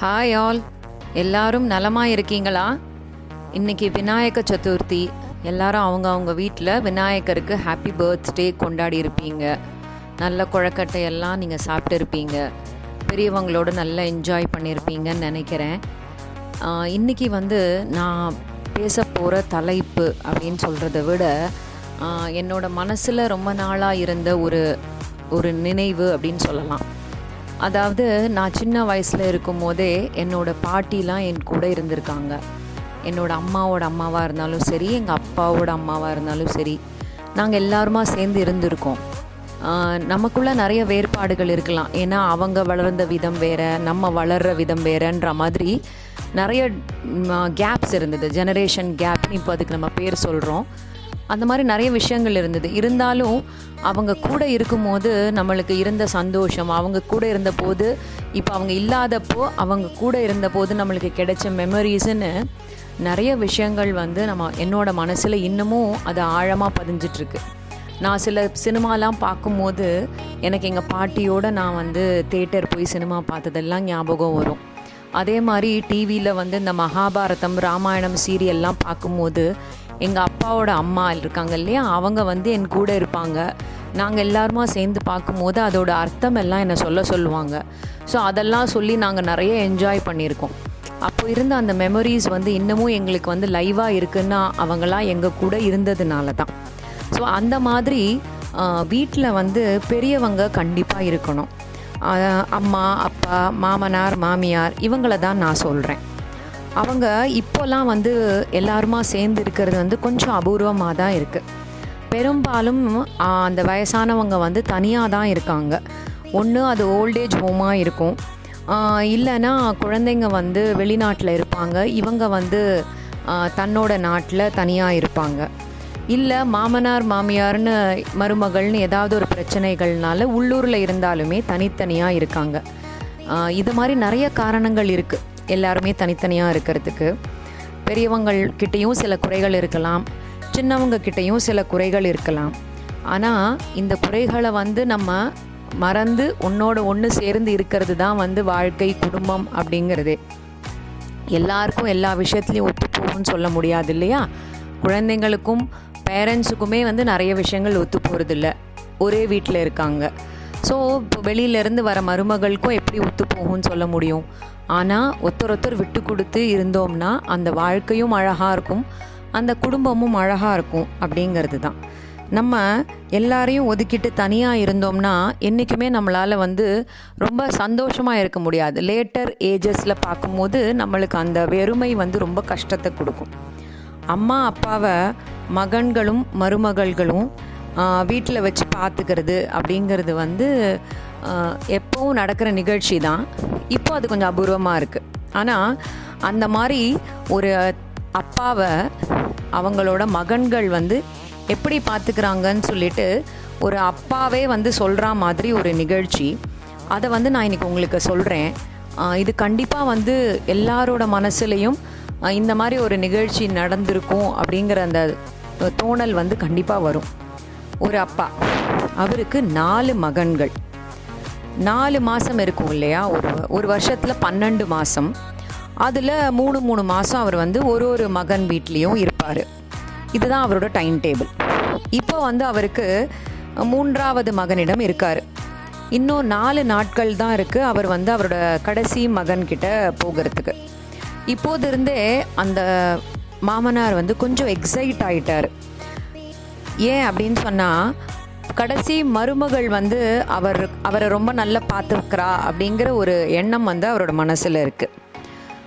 Hi all எல்லாரும் நலமாக இருக்கீங்களா? இன்னைக்கு விநாயக சதுர்த்தி. எல்லாரும் அவங்க அவங்க வீட்டில் விநாயகருக்கு ஹாப்பி பர்த்டே கொண்டாடி இருப்பீங்க. நல்ல குழக்கட்டையெல்லாம் நீங்கள் சாப்பிட்டு இருப்பீங்க. பெரியவங்களோட நல்லா என்ஜாய் பண்ணியிருப்பீங்கன்னு நினைக்கிறேன். இன்றைக்கி இன்னைக்கு வந்து நான் பேச போகிற தலைப்பு அப்படின்னு சொல்கிறத விட என்னோடய என்னோட மனசில் ரொம்ப நாளாக இருந்த ஒரு ஒரு நினைவு அப்படின்னு சொல்லலாம். அதாவது நான் சின்ன வயசில் இருக்கும் போதே என்னோட பாட்டிலாம் என் கூட இருந்திருக்காங்க. என்னோட அம்மாவோட அம்மாவாக இருந்தாலும் சரி எங்கள் அப்பாவோட அம்மாவாக இருந்தாலும் சரி நாங்கள் எல்லாருமா சேர்ந்து இருந்திருக்கோம். நமக்குள்ளே நமக்குள்ள நிறைய வேறுபாடுகள் இருக்கலாம். ஏன்னா அவங்க வளர்ந்த விதம் வேற நம்ம வளர்ற விதம் வேறன்ற மாதிரி நிறைய கேப்ஸ் இருந்தது. ஜெனரேஷன் கேப்னு இப்போ அதுக்கு நம்ம பேர் சொல்கிறோம் அந்த மாதிரி நிறைய விஷயங்கள் இருந்தது. இருந்தாலும் அவங்க கூட இருக்கும்போது நம்மளுக்கு இருந்த சந்தோஷம் அவங்க கூட இருந்தபோது இப்போ அவங்க இல்லாதப்போ அவங்க கூட இருந்தபோது நம்மளுக்கு கிடைச்ச மெமரிஸ்ன்னு நிறைய விஷயங்கள் வந்து நம்ம என்னோட மனசில் இன்னமும் அது ஆழமாக பதிஞ்சிட்ருக்கு. நான் சில சினிமாலாம் பார்க்கும்போது எனக்கு எங்கள் பாட்டியோடு நான் வந்து தேட்டர் போய் சினிமா பார்த்ததெல்லாம் ஞாபகம் வரும். அதே மாதிரி டிவியில் வந்து இந்த மகாபாரதம் ராமாயணம் சீரியல்லாம் பார்க்கும்போது எங்கள் அப்பாவோட அம்மா இருக்காங்க இல்லையா? அவங்க வந்து என் கூட இருப்பாங்க. நாங்கள் எல்லாருமா சேர்ந்து பார்க்கும்போது அதோட அர்த்தம் எல்லாம் என்னை சொல்ல சொல்லுவாங்க. ஸோ அதெல்லாம் சொல்லி நாங்கள் நிறைய என்ஜாய் பண்ணியிருக்கோம். அப்போ இருந்த அந்த மெமரிஸ் வந்து இன்னமும் எங்களுக்கு வந்து லைவாக இருக்குன்னா அவங்களாம் எங்கள் கூட இருந்ததுனால தான். ஸோ அந்த மாதிரி வீட்டில் வந்து பெரியவங்க கண்டிப்பாக இருக்கணும். அம்மா அப்பா மாமனார் மாமியார் இவங்கள தான் நான் சொல்கிறேன் அவங்க இப்போல்லாம் வந்து எல்லாருமா சேர்ந்து இருக்கிறது வந்து கொஞ்சம் அபூர்வமாக தான் இருக்குது பெரும்பாலும் அந்த வயசானவங்க வந்து தனியாக தான் இருக்காங்க. ஒன்று அது ஓல்டேஜ் ஹோமாக இருக்கும். இல்லைன்னா குழந்தைங்க வந்து வெளிநாட்டில் இருப்பாங்க. இவங்க வந்து தன்னோட நாட்டில் தனியாக இருப்பாங்க. இல்லை மாமனார் மாமியார்னு மருமகள்னு ஏதாவது ஒரு பிரச்சனைகள்னால உள்ளூரில் இருந்தாலுமே தனித்தனியாக இருக்காங்க. இது மாதிரி நிறைய காரணங்கள் இருக்குது எல்லாருமே தனித்தனியாக இருக்கிறதுக்கு. பெரியவங்கள் கிட்டேயும் சில குறைகள் இருக்கலாம். சின்னவங்க கிட்டேயும் சில குறைகள் இருக்கலாம். ஆனால் இந்த குறைகளை வந்து நம்ம மறந்து உன்னோட ஒன்று சேர்ந்து இருக்கிறது தான் வந்து வாழ்க்கை குடும்பம் அப்படிங்கிறது. எல்லாருக்கும் எல்லா விஷயத்துலையும் ஒத்து போகும்னு சொல்ல முடியாது இல்லையா? குழந்தைங்களுக்கும் பேரண்ட்ஸுக்குமே வந்து நிறைய விஷயங்கள் ஒத்து போகிறதில்ல ஒரே வீட்டில் இருக்காங்க. ஸோ இப்போ வெளியிலேருந்து வர மருமகளுக்கும் எப்படி ஒத்து போகும்னு சொல்ல முடியும். ஆனால் ஒருத்தர் ஒருத்தர் விட்டு கொடுத்து இருந்தோம்னா அந்த வாழ்க்கையும் அழகாக இருக்கும் அந்த குடும்பமும் அழகாக இருக்கும் அப்படிங்கிறது தான். நம்ம எல்லாரையும் ஒதுக்கிட்டு தனியாக இருந்தோம்னா என்றைக்குமே நம்மளால் வந்து ரொம்ப சந்தோஷமாக இருக்க முடியாது. லேட்டர் ஏஜஸில் பார்க்கும்போது நம்மளுக்கு அந்த வெறுமை வந்து ரொம்ப கஷ்டத்தை கொடுக்கும். அம்மா அப்பாவை மகன்களும் மருமகள்களும் வீட்டில் வச்சு பார்த்துக்கிறது அப்படிங்கிறது வந்து எப்போவும் நடக்கிற நிகழ்ச்சி தான். இப்போ அது கொஞ்சம் அபூர்வமாக இருக்குது ஆனால் அந்த மாதிரி ஒரு அப்பாவை அவங்களோட மகன்கள் வந்து எப்படி பார்த்துக்கிறாங்கன்னு சொல்லிட்டு ஒரு அப்பாவே வந்து சொல்கிற மாதிரி ஒரு நிகழ்ச்சி. அதை வந்து நான் இன்னைக்கு உங்களுக்கு சொல்கிறேன் இது கண்டிப்பாக வந்து எல்லாரோட மனசுலையும் இந்த மாதிரி ஒரு நிகழ்ச்சி நடந்திருக்கும் அப்படிங்கிற அந்த தோணல் வந்து கண்டிப்பாக வரும். ஒரு அப்பா. அவருக்கு நாலு மகன்கள். நாலு மாதம் இருக்கும் இல்லையா? ஒரு ஒரு வருஷத்தில் பன்னெண்டு மாதம் அதில் மூணு மூணு மாதம் அவர் வந்து ஒரு ஒரு மகன் வீட்லேயும் இருப்பார். இதுதான் அவரோட டைம் டேபிள். இப்போ வந்து அவருக்கு மூன்றாவது மகனிடம் இருக்கார். இன்னும் நாலு நாட்கள் தான் இருக்குது அவர் வந்து அவரோட கடைசி மகன்கிட்ட போகிறதுக்கு. இப்போது இருந்தே அந்த மாமனார் வந்து கொஞ்சம் எக்ஸைட் ஆகிட்டார் ஏன் அப்படின்னு சொன்னால் கடைசி மருமகள் வந்து அவர் அவரை ரொம்ப நல்லா பார்த்துருக்குறா அப்படிங்கிற ஒரு எண்ணம் வந்து அவரோட மனசில் இருக்குது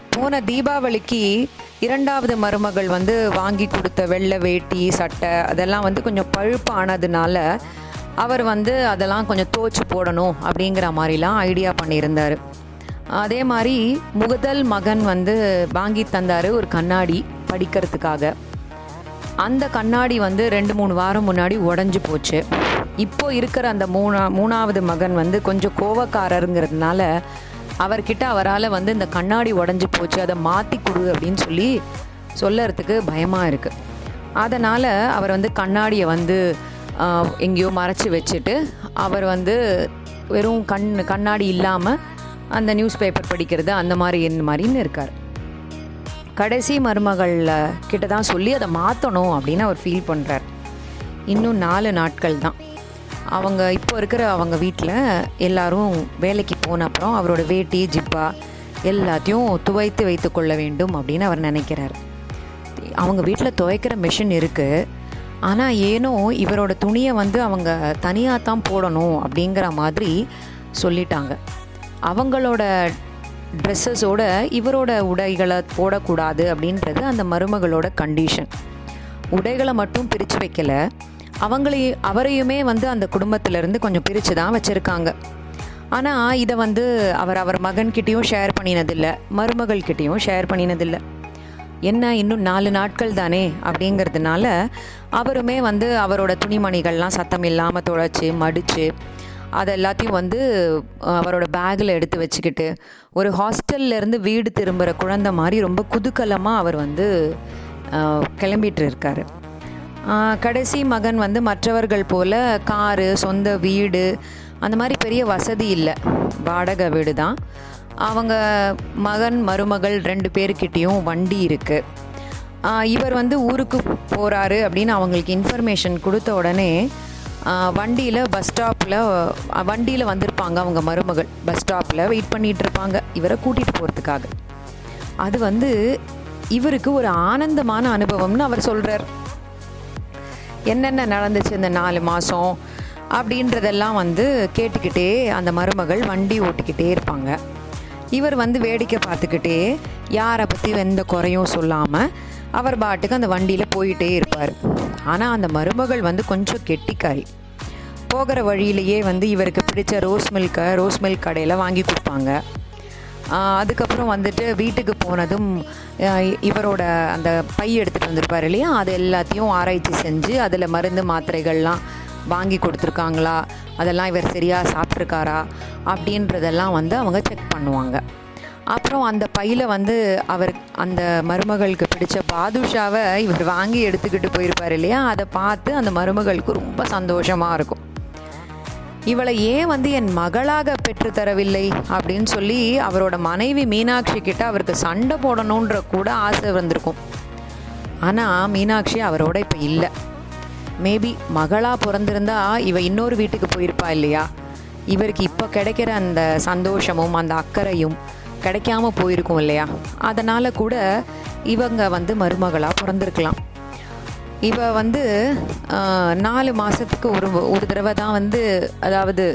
போன தீபாவளிக்கு இரண்டாவது மருமகள் வந்து வாங்கி கொடுத்த வெள்ளை வேட்டி சட்டை அதெல்லாம் வந்து கொஞ்சம் பழுப்பு ஆனதுனால அவர் வந்து அதெல்லாம் கொஞ்சம் தோச்சு போடணும் அப்படிங்கிற மாதிரிலாம் ஐடியா பண்ணியிருந்தார். அதே மாதிரி முகதல் மகன் வந்து வாங்கி தந்தார் ஒரு கண்ணாடி படிக்கிறதுக்காக. அந்த கண்ணாடி வந்து ரெண்டு மூணு வாரம் முன்னாடி உடஞ்சி போச்சு. இப்போ இருக்கிற அந்த மூணா மூணாவது மகன் வந்து கொஞ்சம் கோவக்காரருங்கிறதுனால அவர்கிட்ட அவரால் வந்து இந்த கண்ணாடி உடஞ்சி போச்சு அதை மாற்றி கொடு அப்படின்னு சொல்லி சொல்லறதுக்கு பயமாக இருக்குது அதனால் அவர் வந்து கண்ணாடியை வந்து எங்கேயோ மறைச்சி வச்சுட்டு அவர் வந்து வெறும் கண் கண்ணாடி இல்லாமல் அந்த நியூஸ் பேப்பர் படிக்கிறது அந்த மாதிரி இந்த மாதிரின்னு இருக்கார். கடைசி மருமகள் கிட்ட தான் சொல்லி அதை மாற்றணும் அப்படின்னு அவர் ஃபீல் பண்ணுறார் இன்னும் நாலு நாட்கள் தான். அவங்க இப்போ இருக்கிற அவங்க வீட்டில் எல்லாரும் வேலைக்கு போன அப்புறம் அவரோட வேட்டி ஜிப்பா எல்லாத்தையும் துவைத்து வைத்து கொள்ள வேண்டும் அப்படின்னு அவர் நினைக்கிறார். அவங்க வீட்டில் துவைக்கிற மிஷின் இருக்குது ஆனால் ஏனோ இவரோட துணியை வந்து அவங்க தனியாக தான் போடணும் அப்படிங்கிற மாதிரி சொல்லிட்டாங்க. அவங்களோட ட்ரெஸ்ஸஸோட இவரோட உடைகளை போடக்கூடாது அப்படின்றது அந்த மருமகளோட கண்டிஷன் உடைகளை மட்டும் பிரித்து வைக்கல. அவங்களையும் அவரையுமே வந்து அந்த குடும்பத்திலேருந்து கொஞ்சம் பிரித்து தான் வச்சுருக்காங்க. ஆனால் இதை வந்து அவர் அவர் மகன்கிட்டேயும் ஷேர் பண்ணினதில்லை மருமகள்கிட்டேயும் ஷேர் பண்ணினதில்லை. என்ன இன்னும் நாலு நாட்கள் தானே அப்படிங்கிறதுனால அவருமே வந்து அவரோட துணிமணிகள்லாம் சத்தம் இல்லாமல் தொலைச்சி மடித்து அது எல்லாத்தையும் வந்து அவரோட பேக்கில் எடுத்து வச்சுக்கிட்டு ஒரு ஹாஸ்டல்லேருந்து வீடு திரும்புகிற குழந்த மாதிரி ரொம்ப குதூகலமாக அவர் வந்து கிளம்பிட்டு இருக்கார். கடைசி மகன் வந்து மற்றவர்கள் போல் காரு சொந்த வீடு அந்த மாதிரி பெரிய வசதி இல்லை. வாடகை வீடு தான் அவங்க மகன் மருமகள் ரெண்டு பேர்கிட்டேயும் வண்டி இருக்குது இவர் வந்து ஊருக்கு போகிறாரு அப்படின்னு அவங்களுக்கு இன்ஃபர்மேஷன் கொடுத்த உடனே வண்டியில் பஸ் ஸ்டாப்பில் வண்டியில் வந்திருப்பாங்க அவங்க மருமகள். பஸ் ஸ்டாப்பில் வெயிட் பண்ணிகிட்டு இருப்பாங்க. இவரை கூட்டிகிட்டு போகிறதுக்காக அது வந்து இவருக்கு ஒரு ஆனந்தமான அனுபவம்னு அவர் சொல்கிறார் என்னென்ன நடந்துச்சு இந்த நாலு மாதம் அப்படின்றதெல்லாம் வந்து கேட்டுக்கிட்டே அந்த மருமகள் வண்டி ஓட்டிக்கிட்டே இருப்பாங்க. இவர் வந்து வேடிக்கை பார்த்துக்கிட்டே யாரை பற்றி எந்த குறையும் சொல்லாமல் அவர் பாட்டுக்கு அந்த வண்டியில் போயிட்டே இருப்பார். ஆனால் அந்த மருமகள் வந்து கொஞ்சம் கெட்டிக்காரி. போகிற வழியிலேயே வந்து இவருக்கு பிடிச்ச ரோஸ் மில்கை ரோஸ் மில்க் கடையில் வாங்கி கொடுப்பாங்க. அதுக்கப்புறம் வந்துட்டு வீட்டுக்கு போனதும் இவரோட அந்த பை எடுத்துகிட்டு வந்திருப்பார் இல்லையா? அது எல்லாத்தையும் ஆராய்ச்சி செஞ்சு அதில் மருந்து மாத்திரைகள்லாம் வாங்கி கொடுத்துருக்காங்களா? அதெல்லாம் இவர் சரியாக சாப்பிட்ருக்காரா அப்படின்றதெல்லாம் வந்து அவங்க செக் பண்ணுவாங்க. அப்புறம் அந்த பையில் வந்து அவர் அந்த மருமகளுக்கு பிடிச்ச பாதுஷாவை இவர் வாங்கி எடுத்துக்கிட்டு போயிருப்பார் இல்லையா? அதை பார்த்து அந்த மருமகளுக்கு ரொம்ப சந்தோஷமாக இருக்கும். இவளை ஏன் வந்து என் மகளாக பெற்றுத்தரவில்லை அப்படின்னு சொல்லி அவரோட மனைவி மீனாட்சி கிட்ட அவருக்கு சண்டை போடணுன்ற கூட ஆசை வந்திருக்கும். ஆனால் மீனாட்சி அவரோட இப்போ இல்லை. மேபி மகளாக பிறந்திருந்தா இவ இன்னொரு வீட்டுக்கு போயிருப்பா இல்லையா? இவருக்கு இப்போ கிடைக்கிற அந்த சந்தோஷமும் அந்த அக்கறையும் கிடைக்காம போயிருக்கும் இல்லையா? அதனால் கூட இவங்க வந்து மருமகளாக பிறந்திருக்கலாம். இவ வந்து நாலு மாதத்துக்கு ஒரு ஒரு தடவை தான் வந்து அதாவது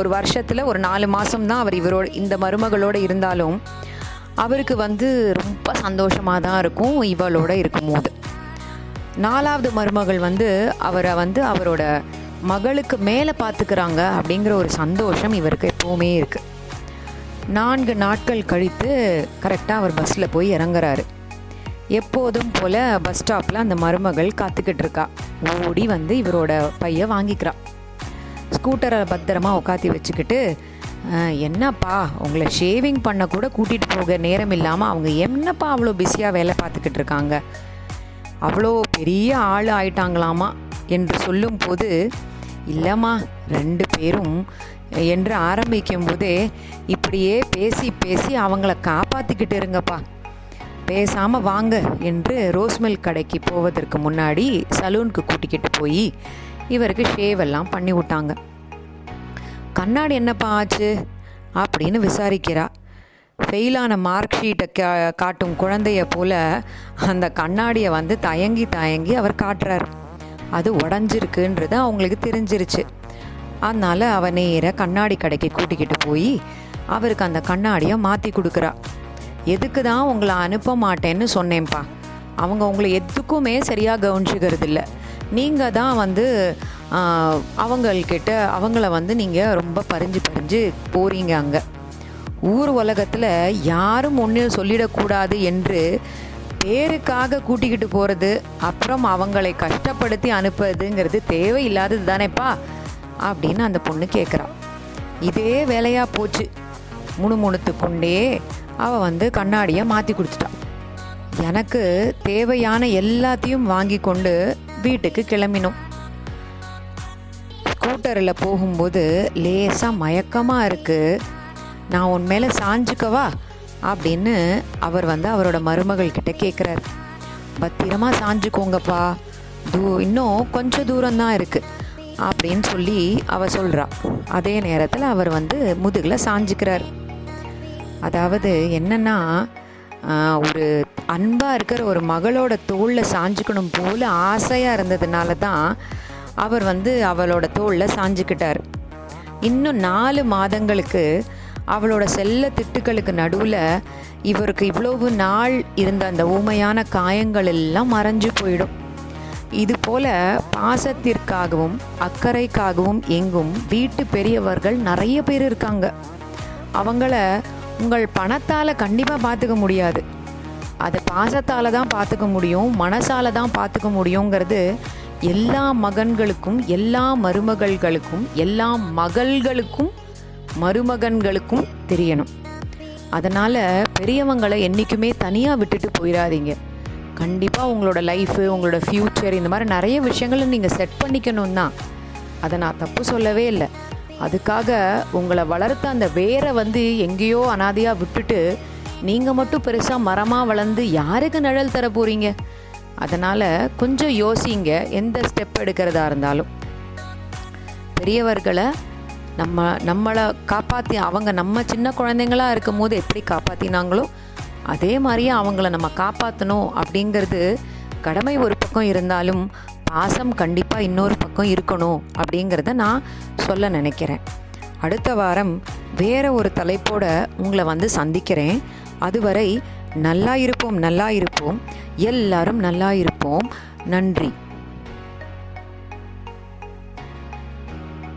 ஒரு வருஷத்தில் ஒரு நாலு மாதம் தான் அவர் இவரோட இந்த மருமகளோடு இருந்தாலும் அவருக்கு வந்து ரொம்ப சந்தோஷமாக தான் இருக்கும் இவளோட இருக்கும்போது. நாலாவது மருமகள் வந்து அவரை வந்து அவரோட மகளுக்கு மேலே பார்த்துக்கிறாங்க அப்படிங்கிற ஒரு சந்தோஷம் இவருக்கு எப்போவுமே இருக்குது நான்கு நாட்கள் கழித்து கரெக்டாக அவர் பஸ்ஸில் போய் இறங்குறாரு. எப்போதும் போல் பஸ் ஸ்டாப்பில் அந்த மருமகள் காத்துக்கிட்டு இருக்கா. ஓடி வந்து இவரோட பைய வாங்கிக்கிறா. ஸ்கூட்டரை பத்திரமா உட்காத்தி வச்சுக்கிட்டு என்னப்பா உங்களை ஷேவிங் பண்ண கூட கூட்டிகிட்டு போக நேரம் இல்லாமல் அவங்க என்னப்பா அவ்வளோ பிஸியாக வேலை பார்த்துக்கிட்டு இருக்காங்க? அவ்வளோ பெரிய ஆள் ஆயிட்டாங்களாமா? என்று சொல்லும்போது இல்லைம்மா ரெண்டு பேரும் என்று ஆரம்பிக்கும் போதே இப்படியே பேசி பேசி அவங்கள காப்பாற்றிக்கிட்டு இருங்கப்பா. பேசாமல் வாங்க என்று ரோஸ்மில் கடைக்கு போவதற்கு முன்னாடி சலூனுக்கு கூட்டிக்கிட்டு போய் இவருக்கு ஷேவ் எல்லாம் பண்ணி விட்டாங்க. கண்ணாடி என்னப்பா ஆச்சு? அப்படின்னு விசாரிக்கிறா. ஃபெயிலான மார்க் ஷீட்டை கா காட்டும் குழந்தைய போல அந்த கண்ணாடியை வந்து தயங்கி தயங்கி அவர் காட்டுறார். அது உடஞ்சிருக்குன்றது அவங்களுக்கு தெரிஞ்சிருச்சு. அதனால் அவன் நேர கண்ணாடி கடைக்கு கூட்டிக்கிட்டு போய் அவருக்கு அந்த கண்ணாடியை மாற்றி கொடுக்குறா. எதுக்கு தான் உங்களை அனுப்ப மாட்டேன்னு சொன்னேன்ப்பா. அவங்க உங்களை எதுக்குமே சரியாக கவனிச்சுக்கிறது இல்லை நீங்கள் தான் வந்து அவங்கக்கிட்ட அவங்கள வந்து நீங்கள் ரொம்ப பறிஞ்சு பறிஞ்சு போகிறீங்க அங்கே. ஊர் உலகத்தில் யாரும் ஒன்றும் சொல்லிடக்கூடாது என்று பேருக்காக கூட்டிக்கிட்டு போகிறது அப்புறம் அவங்களை கஷ்டப்படுத்தி அனுப்புறதுங்கிறது தேவையில்லாதது தானேப்பா. அப்படின்னு அந்த பொண்ணு கேட்குறா இதே வேலையாக போச்சு. முணுமுணுத்து கொண்டே அவள் வந்து கண்ணாடியை மாற்றி கொடுத்துட்டான் எனக்கு தேவையான எல்லாத்தையும் வாங்கி கொண்டு வீட்டுக்கு கிளம்பினோம். ஸ்கூட்டரில் போகும்போது லேசாக மயக்கமாக இருக்குது நான் உன் மேலே சாஞ்சுக்கவா? அப்படின்னு அவர் வந்து அவரோட மருமகள் கிட்ட கேட்குறாரு பத்திரமா சாஞ்சுக்கோங்கப்பா. தூ இன்னும் கொஞ்சம் தூரம்தான் இருக்குது அப்படின்னு சொல்லி அவ சொல்கிறா அதே நேரத்தில் அவர் வந்து முதுகில் சாஞ்சுக்கிறார். அதாவது என்னென்னா ஒரு அன்பாக இருக்கிற ஒரு மகளோட தோளில் சாஞ்சுக்கணும் போல் ஆசையாக இருந்ததுனால தான் அவர் வந்து அவளோட தோளில் சாஞ்சுக்கிட்டார். இன்னும் நாலு மாதங்களுக்கு அவளோட செல்ல திட்டுக்களுக்கு நடுவில் இவருக்கு இவ்வளவு நாள் இருந்த அந்த ஊமையான காயங்கள் எல்லாம் மறைஞ்சு போயிடும். இதுபோல பாசத்திற்காகவும் அக்கறைக்காகவும் எங்கும் வீட்டு பெரியவர்கள் நிறைய பேர் இருக்காங்க. அவங்கள உங்கள் பணத்தால் கண்டிப்பாக பார்த்துக்க முடியாது. அதை பாசத்தால் தான் பார்த்துக்க முடியும் மனசால் தான் பார்த்துக்க முடியுங்கிறது எல்லா மகன்களுக்கும் எல்லா மருமகள்களுக்கும் எல்லா மகள்களுக்கும் மருமகன்களுக்கும் தெரியணும். அதனால் பெரியவங்களை என்றைக்குமே தனியாக விட்டுட்டு போயிடாதீங்க கண்டிப்பாக உங்களோட லைஃபு உங்களோட ஃப்யூச்சர் இந்த மாதிரி நிறைய விஷயங்களை நீங்கள் செட் பண்ணிக்கணும் தான் அதை நான் தப்பு சொல்லவே இல்லை. அதுக்காக உங்களை வளர்த்த அந்த வேரை வந்து எங்கேயோ அனாதையாக விட்டுட்டு நீங்கள் மட்டும் பெருசாக மரமாக வளர்ந்து யாருக்கு நிழல் தர போகிறீங்க அதனால் கொஞ்சம் யோசிங்க எந்த ஸ்டெப் எடுக்கிறதா இருந்தாலும். பெரியவர்களை நம்ம நம்மளை காப்பாற்றி அவங்க நம்ம சின்ன குழந்தைங்களா இருக்கும் போது எப்படி காப்பாற்றினாங்களோ அதே மாதிரியே அவங்கள நம்ம காப்பாற்றணும் அப்படிங்கிறது கடமை ஒரு பக்கம் இருந்தாலும் பாசம் கண்டிப்பாக இன்னொரு பக்கம் இருக்கணும் அப்படிங்கிறத நான் சொல்ல நினைக்கிறேன். அடுத்த வாரம் வேற ஒரு தலைப்போட உங்களை வந்து சந்திக்கிறேன். அதுவரை நல்லா இருப்போம் நல்லா இருப்போம். எல்லாரும் நல்லா இருப்போம். நன்றி.